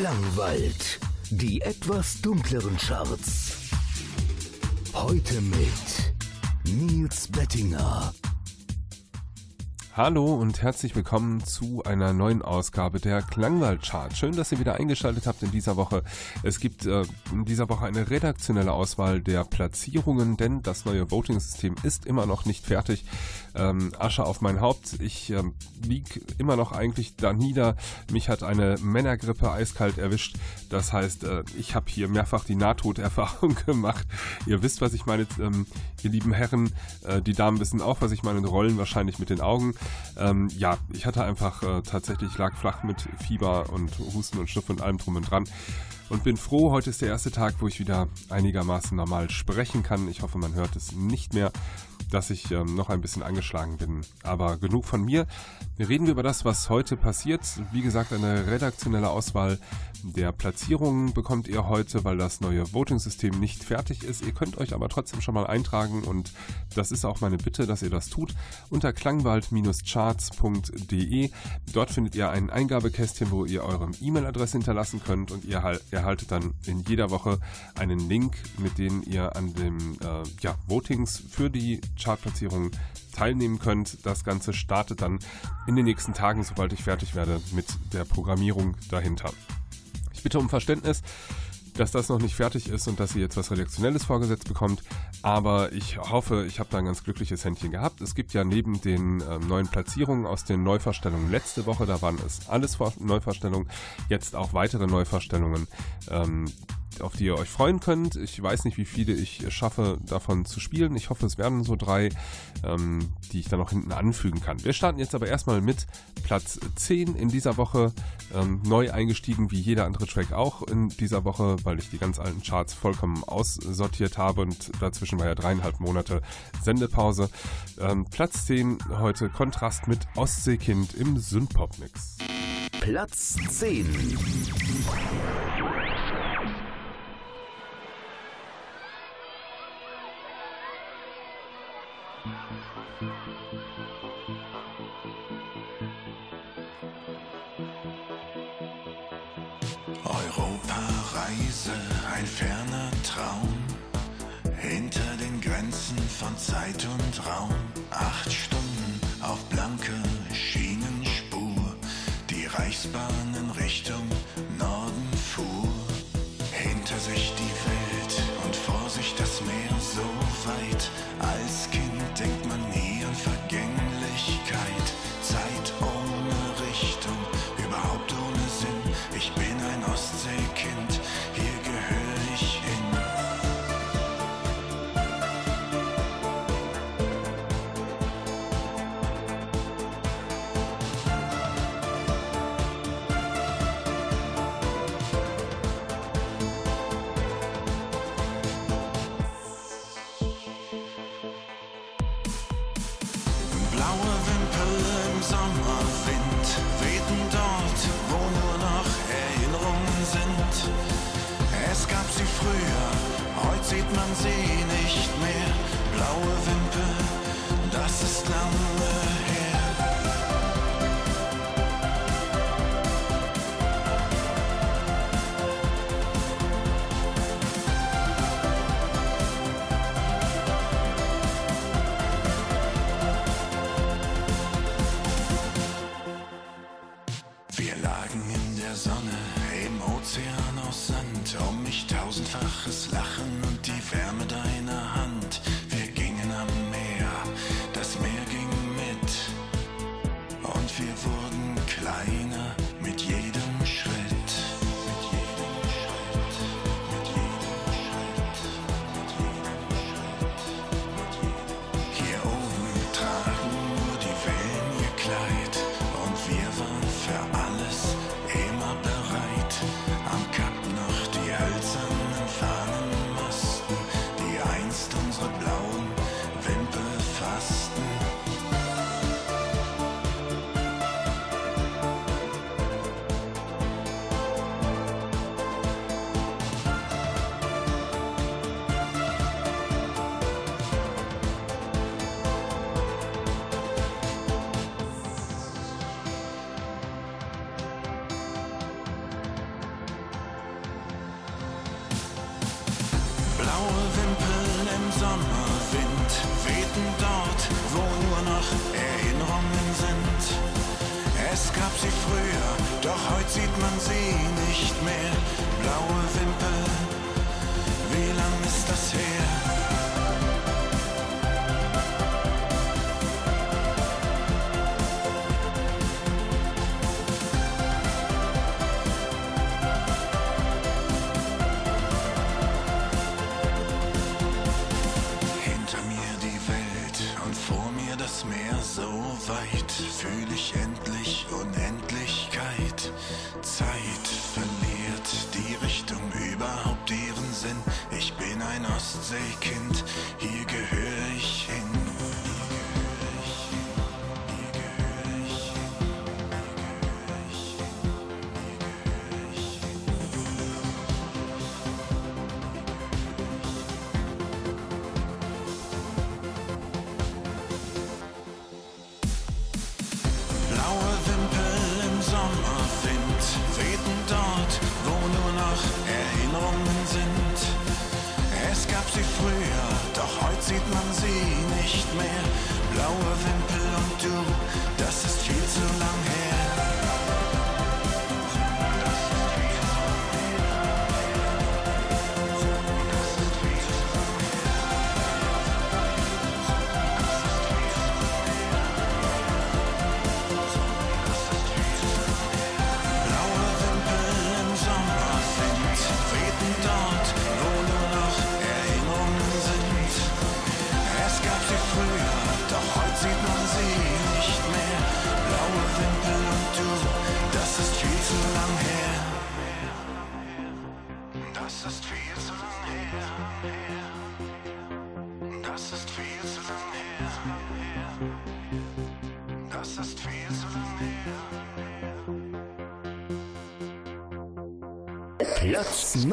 Klangwald. Die etwas dunkleren Charts. Heute mit Nils Bettinger. Hallo und herzlich willkommen zu einer neuen Ausgabe der Klangwald-Chart. Schön, dass ihr wieder eingeschaltet habt in dieser Woche. Es gibt äh, in dieser Woche eine redaktionelle Auswahl der Platzierungen, denn das neue Voting-System ist immer noch nicht fertig. Ähm, Asche auf mein Haupt. Ich ähm, lieg immer noch eigentlich da nieder. Mich hat eine Männergrippe eiskalt erwischt. Das heißt, äh, ich habe hier mehrfach die Nahtoderfahrung gemacht. Ihr wisst, was ich meine, ähm, ihr lieben Herren. Äh, die Damen wissen auch, was ich meine, rollen wahrscheinlich mit den Augen. Ähm, ja, ich hatte einfach äh, tatsächlich, lag flach mit Fieber und Husten und Schnupfen und allem drum und dran. Und bin froh, heute ist der erste Tag, wo ich wieder einigermaßen normal sprechen kann. Ich hoffe, man hört es nicht mehr dass ich ähm, noch ein bisschen angeschlagen bin. Aber genug von mir. Reden wir über das, was heute passiert. Wie gesagt, eine redaktionelle Auswahl der Platzierungen bekommt ihr heute, weil das neue Voting-System nicht fertig ist. Ihr könnt euch aber trotzdem schon mal eintragen und das ist auch meine Bitte, dass ihr das tut. Unter klangwald-charts.de. Dort findet ihr ein Eingabekästchen, wo ihr eure E-Mail-Adresse hinterlassen könnt und ihr erhaltet dann in jeder Woche einen Link, mit dem ihr an dem äh, ja, Votings für die Chartplatzierungen teilnehmen könnt. Das Ganze startet dann in den nächsten Tagen, sobald ich fertig werde mit der Programmierung dahinter. Ich bitte um Verständnis, dass das noch nicht fertig ist und dass ihr jetzt was Redaktionelles vorgesetzt bekommt. Aber ich hoffe, ich habe da ein ganz glückliches Händchen gehabt. Es gibt ja neben den äh, neuen Platzierungen aus den Neuverstellungen letzte Woche, da waren es alles Neuverstellungen, jetzt auch weitere Neuverstellungen. Ähm, auf die ihr euch freuen könnt. Ich weiß nicht, wie viele ich schaffe, davon zu spielen. Ich hoffe, es werden so drei, ähm, die ich dann noch hinten anfügen kann. Wir starten jetzt aber erstmal mit Platz 10 in dieser Woche. Ähm, neu eingestiegen, wie jeder andere Track auch in dieser Woche, weil ich die ganz alten Charts vollkommen aussortiert habe und dazwischen war ja dreieinhalb Monate Sendepause. Ähm, Platz 10 heute Kontrast mit Ostseekind im Synthpop-Mix. Platz 10.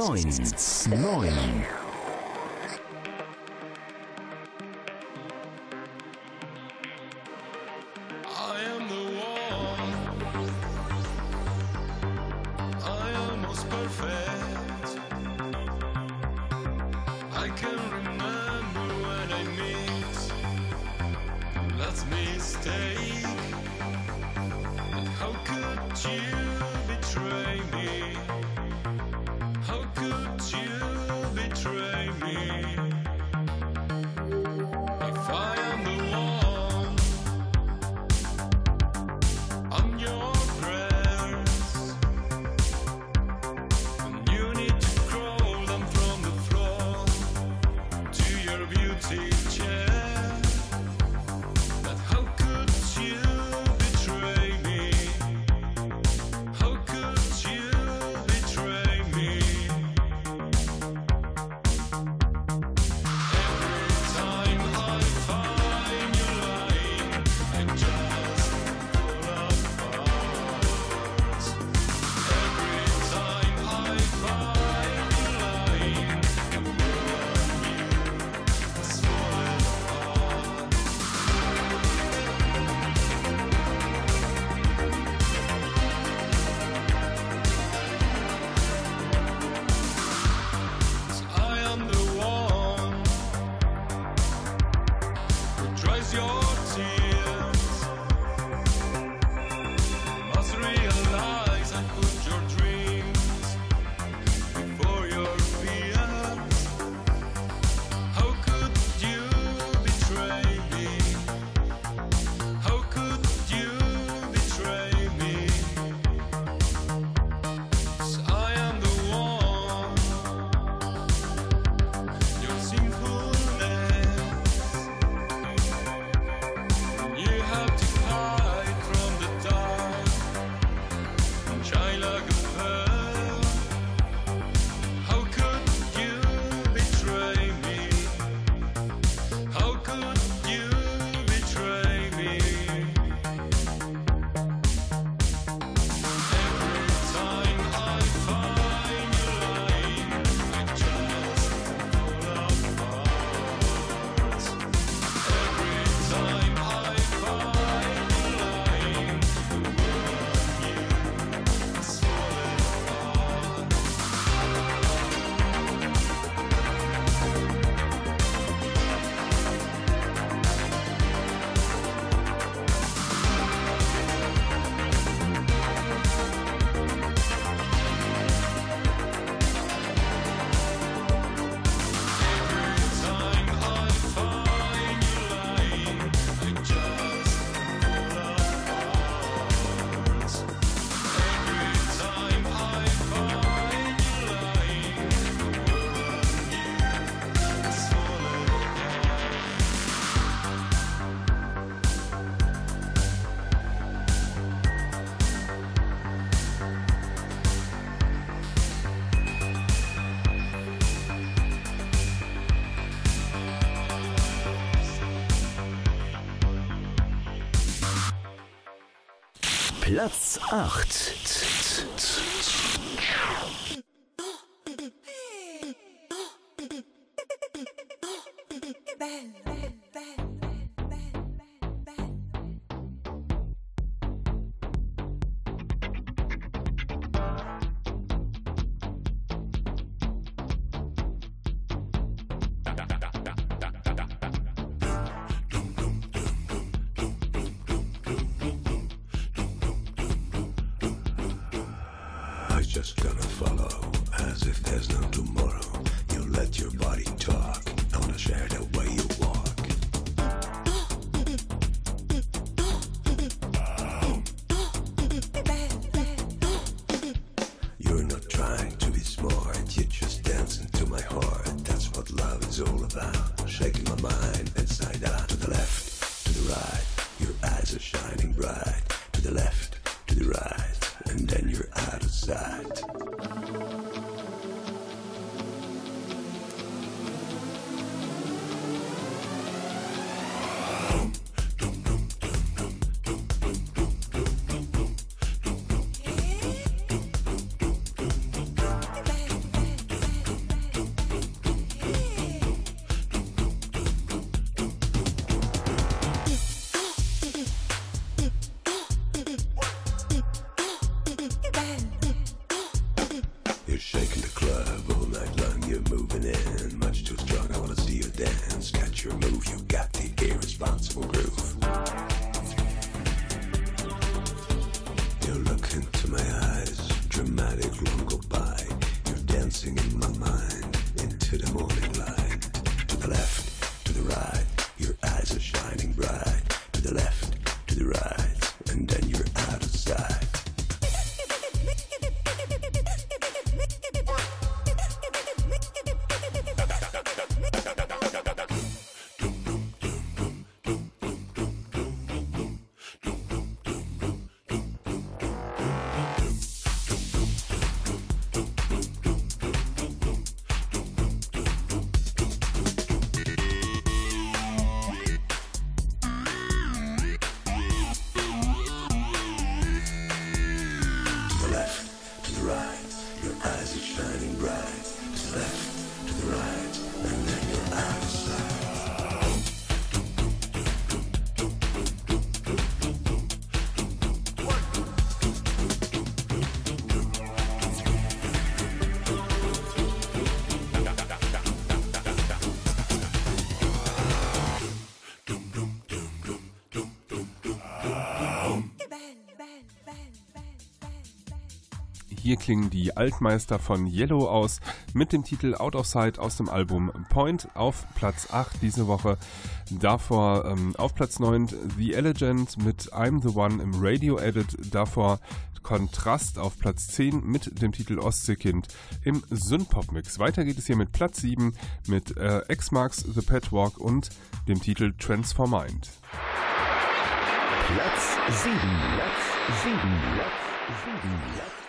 9. 9. 8. Hier klingen die Altmeister von Yellow aus mit dem Titel Out of Sight aus dem Album Point auf Platz 8 diese Woche. Davor ähm, auf Platz 9 The Elegant mit I'm the One im Radio Edit. Davor Kontrast auf Platz 10 mit dem Titel Ostseekind im Synthpop-Mix. Weiter geht es hier mit Platz 7 mit äh, X-Marks The Pet Walk und dem Titel Transform Mind. Platz 7, Platz 7, Platz 7, Platz Platz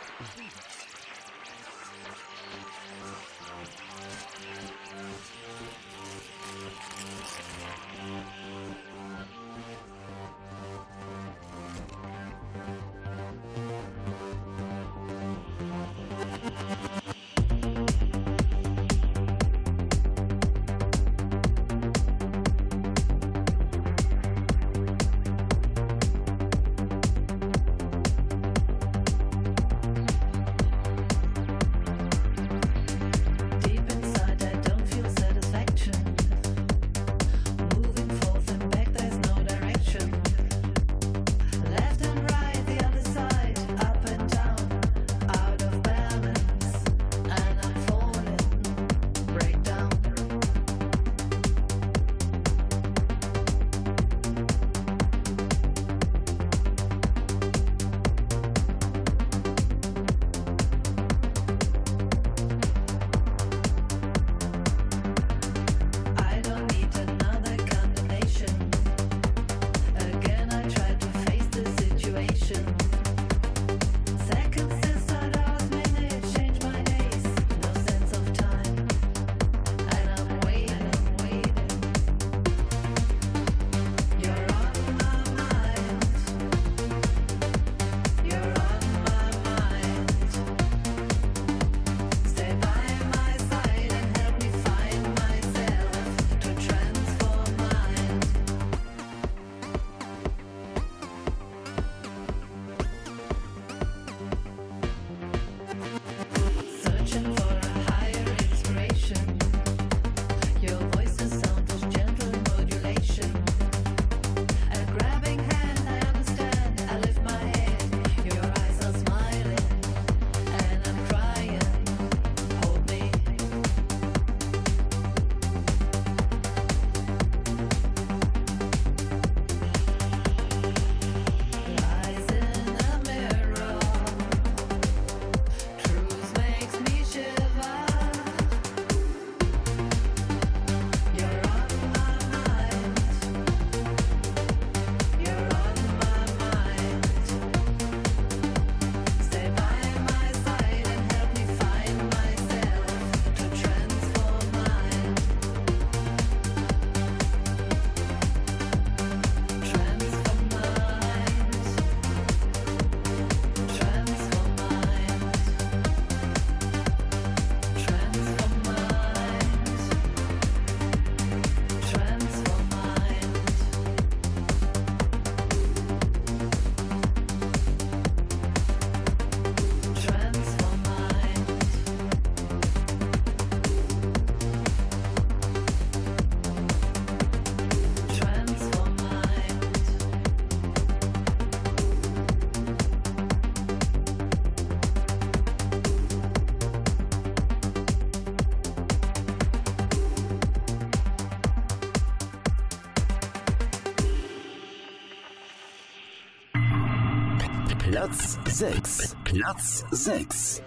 6. Platz 6.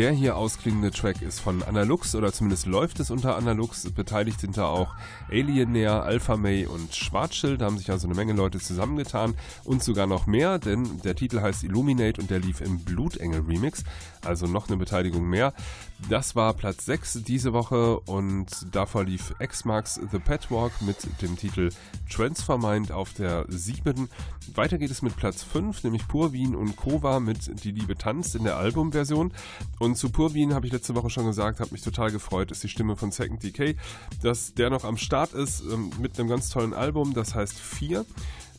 Der hier ausklingende Track ist von Analux oder zumindest läuft es unter Analux. Beteiligt sind da auch Alienair, Alpha May und Schwarzschild. Da haben sich also eine Menge Leute zusammengetan und sogar noch mehr, denn der Titel heißt Illuminate und der lief im Blutengel Remix. Also noch eine Beteiligung mehr. Das war Platz 6 diese Woche und davor lief X-Marks The Pet mit dem Titel Transfer Mind auf der 7. Weiter geht es mit Platz 5, nämlich Purwin und Kova mit Die Liebe tanzt in der Albumversion. Und zu Purwin habe ich letzte Woche schon gesagt, habe mich total gefreut, ist die Stimme von Second Decay, dass der noch am Start ist ähm, mit einem ganz tollen Album, das heißt 4.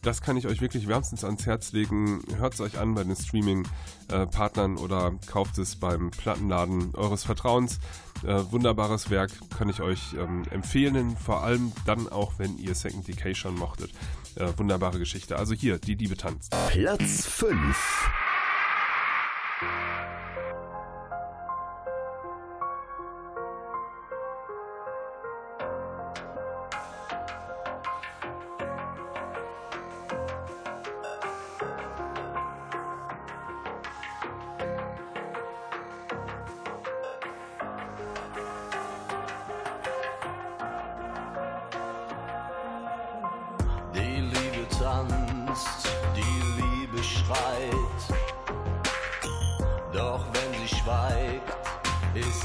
Das kann ich euch wirklich wärmstens ans Herz legen. Hört es euch an bei den Streaming-Partnern oder kauft es beim Plattenladen eures Vertrauens. Äh, wunderbares Werk kann ich euch ähm, empfehlen, vor allem dann auch, wenn ihr Second Decay schon mochtet. Äh, wunderbare Geschichte. Also hier, die Liebe tanzt. Platz 5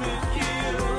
with you.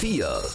Platz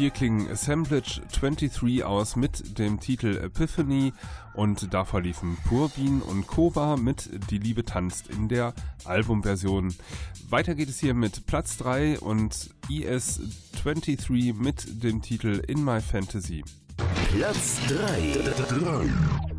Hier klingen Assemblage 23 aus mit dem Titel Epiphany und davor liefen Purbin und Kova mit Die Liebe tanzt in der Albumversion. Weiter geht es hier mit Platz 3 und ES23 mit dem Titel In My Fantasy. Platz 3.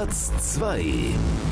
Platz 2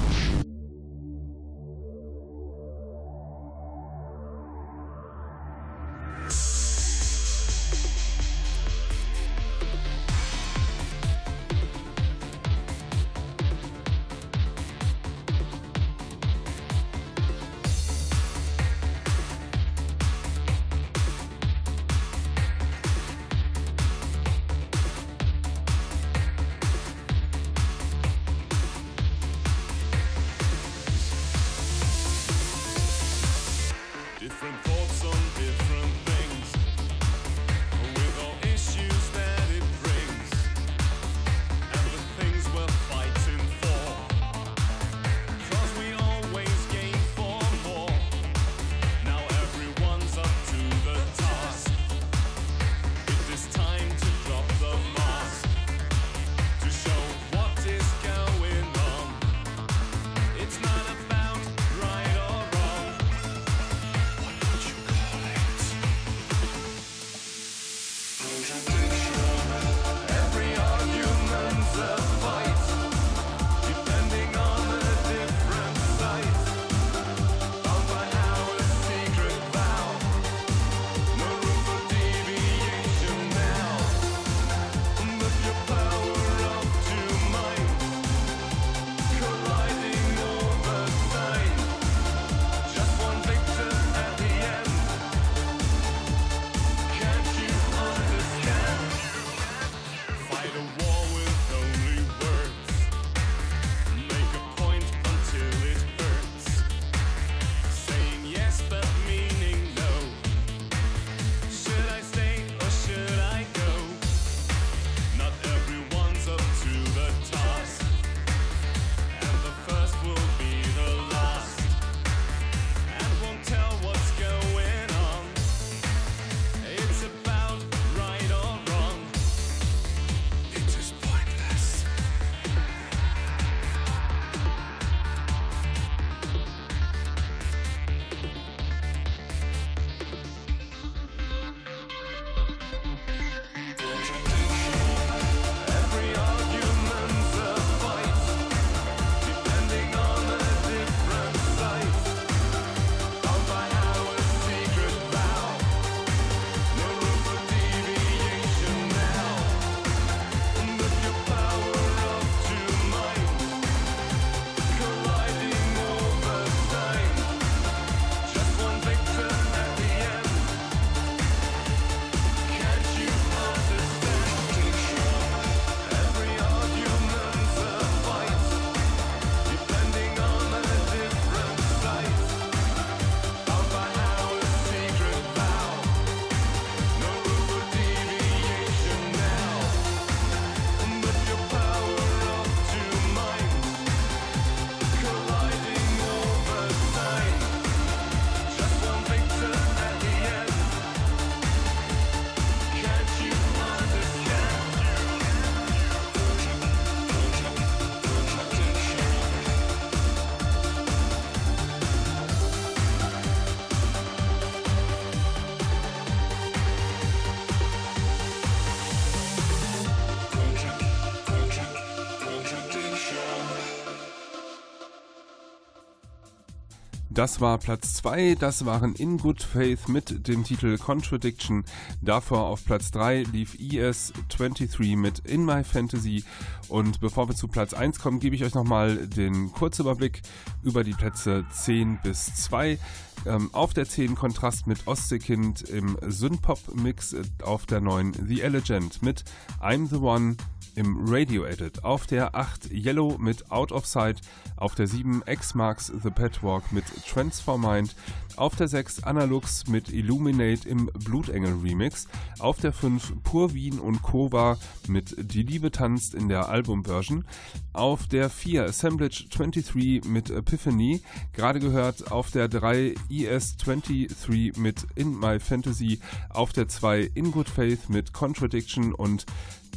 Das war Platz 2, das waren In Good Faith mit dem Titel Contradiction. Davor auf Platz 3 lief ES23 mit In My Fantasy. Und bevor wir zu Platz 1 kommen, gebe ich euch nochmal den Kurzüberblick über die Plätze 10 bis 2. Ähm, auf der 10 Kontrast mit Ostseekind im Synpop-Mix auf der 9 The Elegant mit I'm the One im Radio Edit. Auf der 8 Yellow mit Out of Sight. Auf der 7 X Marks The Pet Walk mit Transform Mind. Auf der 6 Analux mit Illuminate im Blutengel Remix. Auf der 5 Pur Wien und Kova mit Die Liebe tanzt in der Albumversion. Auf der 4 Assemblage 23 mit Epiphany. Gerade gehört auf der 3 ES23 mit In My Fantasy. Auf der 2 In Good Faith mit Contradiction und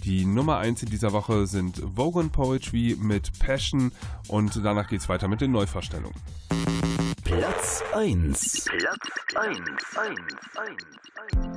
die Nummer 1 in dieser Woche sind Vogan Poetry mit Passion und danach geht es weiter mit den Neuvorstellungen. Platz 1 Platz 1, 1, 1, 1.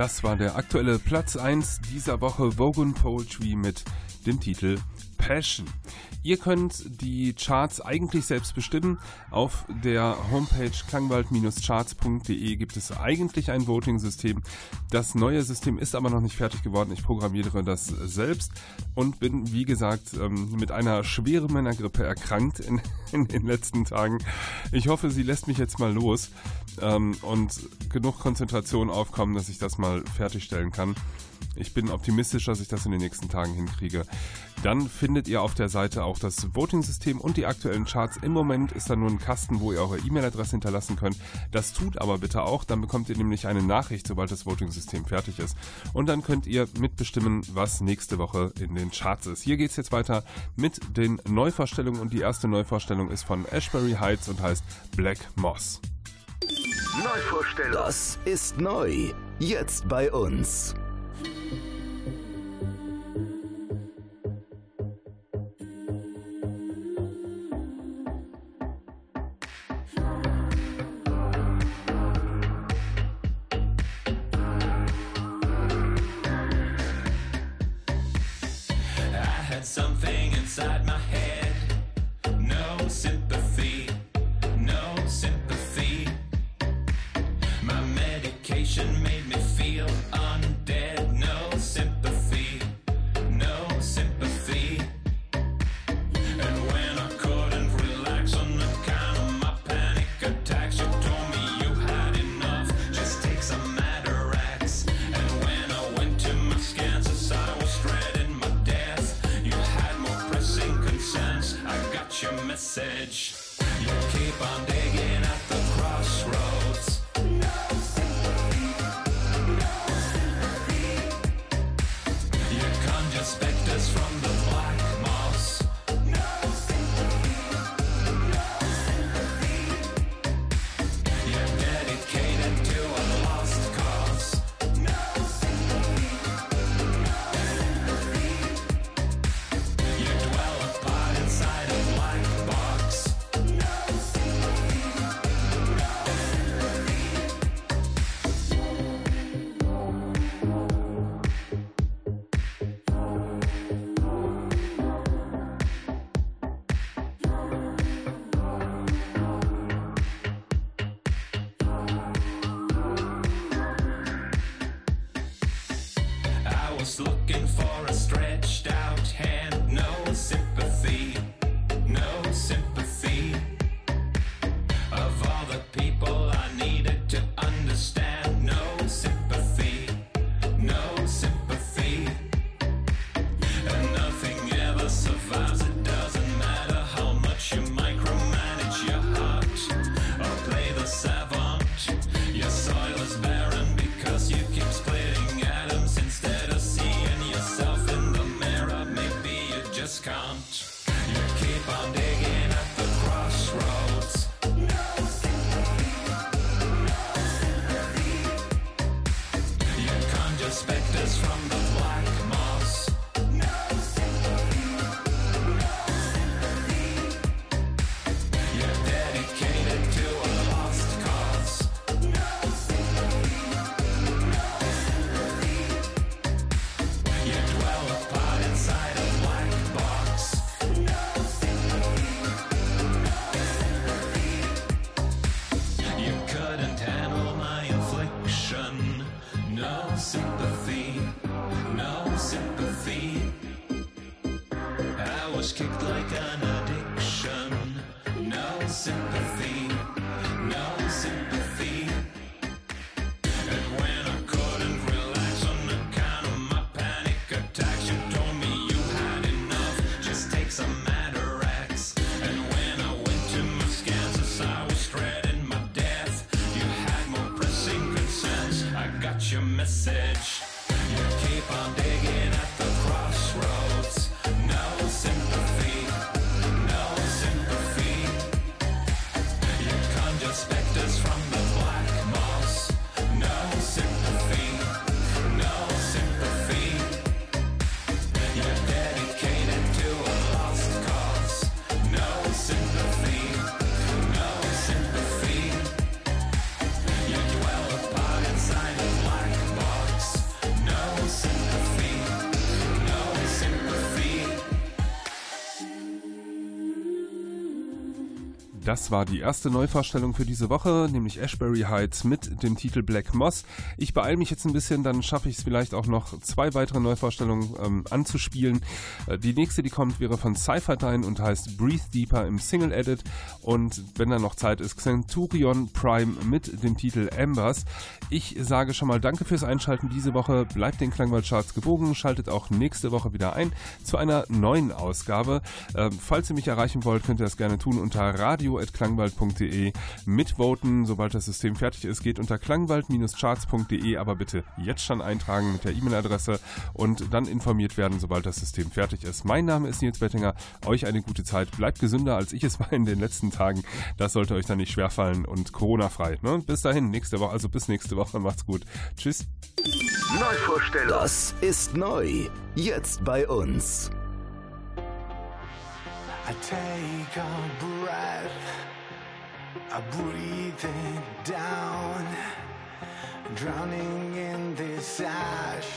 Das war der aktuelle Platz 1 dieser Woche Vogon Poetry mit dem Titel Passion. Ihr könnt die Charts eigentlich selbst bestimmen. Auf der Homepage klangwald-charts.de gibt es eigentlich ein Voting-System. Das neue System ist aber noch nicht fertig geworden. Ich programmiere das selbst und bin, wie gesagt, ähm, mit einer schweren Männergrippe erkrankt in, in den letzten Tagen. Ich hoffe, sie lässt mich jetzt mal los ähm, und genug Konzentration aufkommen, dass ich das mal fertigstellen kann. Ich bin optimistisch, dass ich das in den nächsten Tagen hinkriege. Dann findet ihr auf der Seite auch das Voting-System und die aktuellen Charts. Im Moment ist da nur ein Kasten, wo ihr eure E-Mail-Adresse hinterlassen könnt. Das tut aber bitte auch. Dann bekommt ihr nämlich eine Nachricht, sobald das Voting-System fertig ist. Und dann könnt ihr mitbestimmen, was nächste Woche in den Charts ist. Hier geht es jetzt weiter mit den Neuvorstellungen und die erste Neuvorstellung ist von Ashbury Heights und heißt Black Moss. Neuvorstellung. Das ist neu. Jetzt bei uns. Das war die erste Neuvorstellung für diese Woche, nämlich Ashbury Heights mit dem Titel Black Moss. Ich beeile mich jetzt ein bisschen, dann schaffe ich es vielleicht auch noch zwei weitere Neuvorstellungen ähm, anzuspielen. Äh, die nächste, die kommt, wäre von Cypherdyne und heißt Breathe Deeper im Single Edit. Und wenn da noch Zeit ist, Centurion Prime mit dem Titel Embers. Ich sage schon mal Danke fürs Einschalten diese Woche. Bleibt den Klangwald-Charts gewogen. Schaltet auch nächste Woche wieder ein zu einer neuen Ausgabe. Äh, falls ihr mich erreichen wollt, könnt ihr das gerne tun unter radio klangwald.de mitvoten. Sobald das System fertig ist, geht unter klangwald-charts.de, aber bitte jetzt schon eintragen mit der E-Mail-Adresse und dann informiert werden, sobald das System fertig ist. Mein Name ist Nils Bettinger. Euch eine gute Zeit. Bleibt gesünder, als ich es war in den letzten Tagen. Das sollte euch dann nicht schwerfallen und Corona-frei. Ne? Bis dahin, nächste Woche, also bis nächste Woche. Macht's gut. Tschüss. Neuvorstellung. Das ist neu. Jetzt bei uns. I take a breath, I breathe it down, drowning in this ash,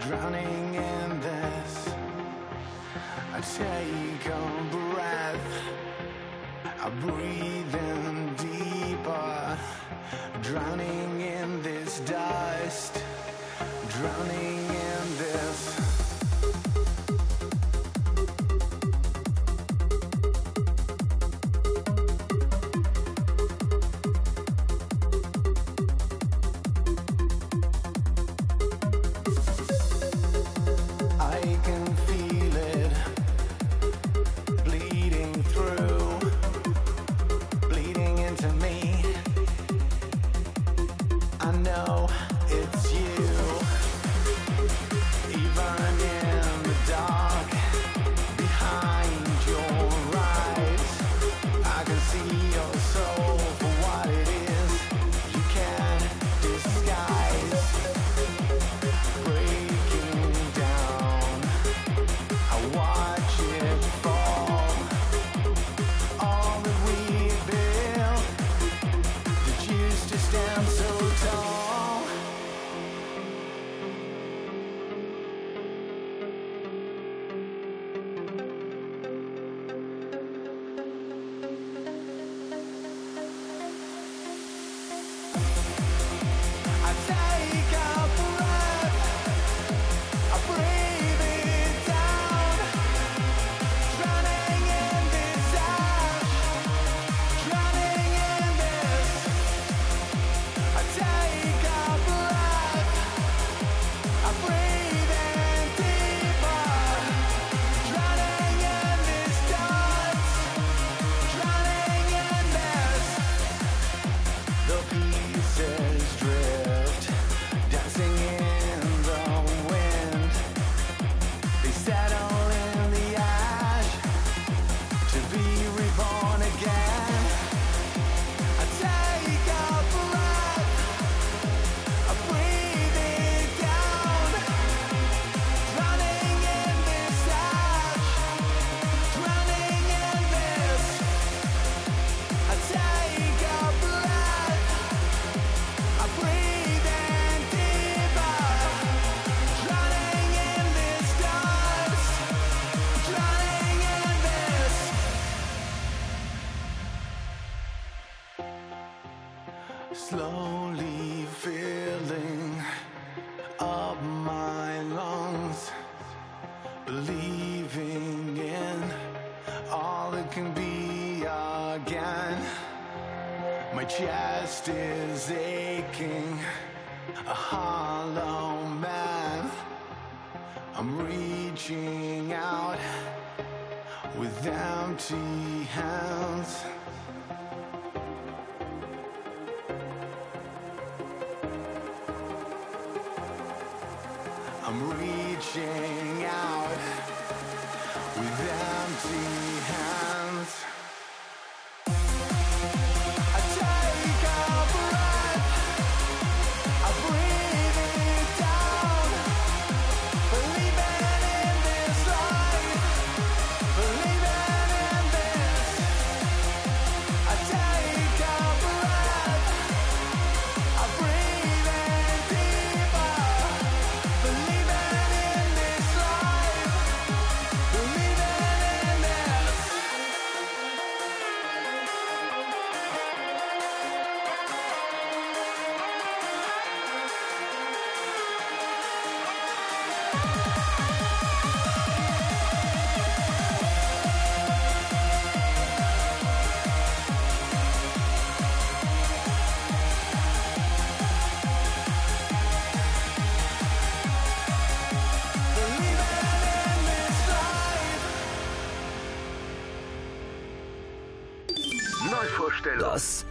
drowning in this. I take a breath, I breathe in deeper, drowning in this dust, drowning in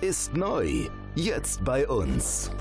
ist neu. Jetzt bei uns.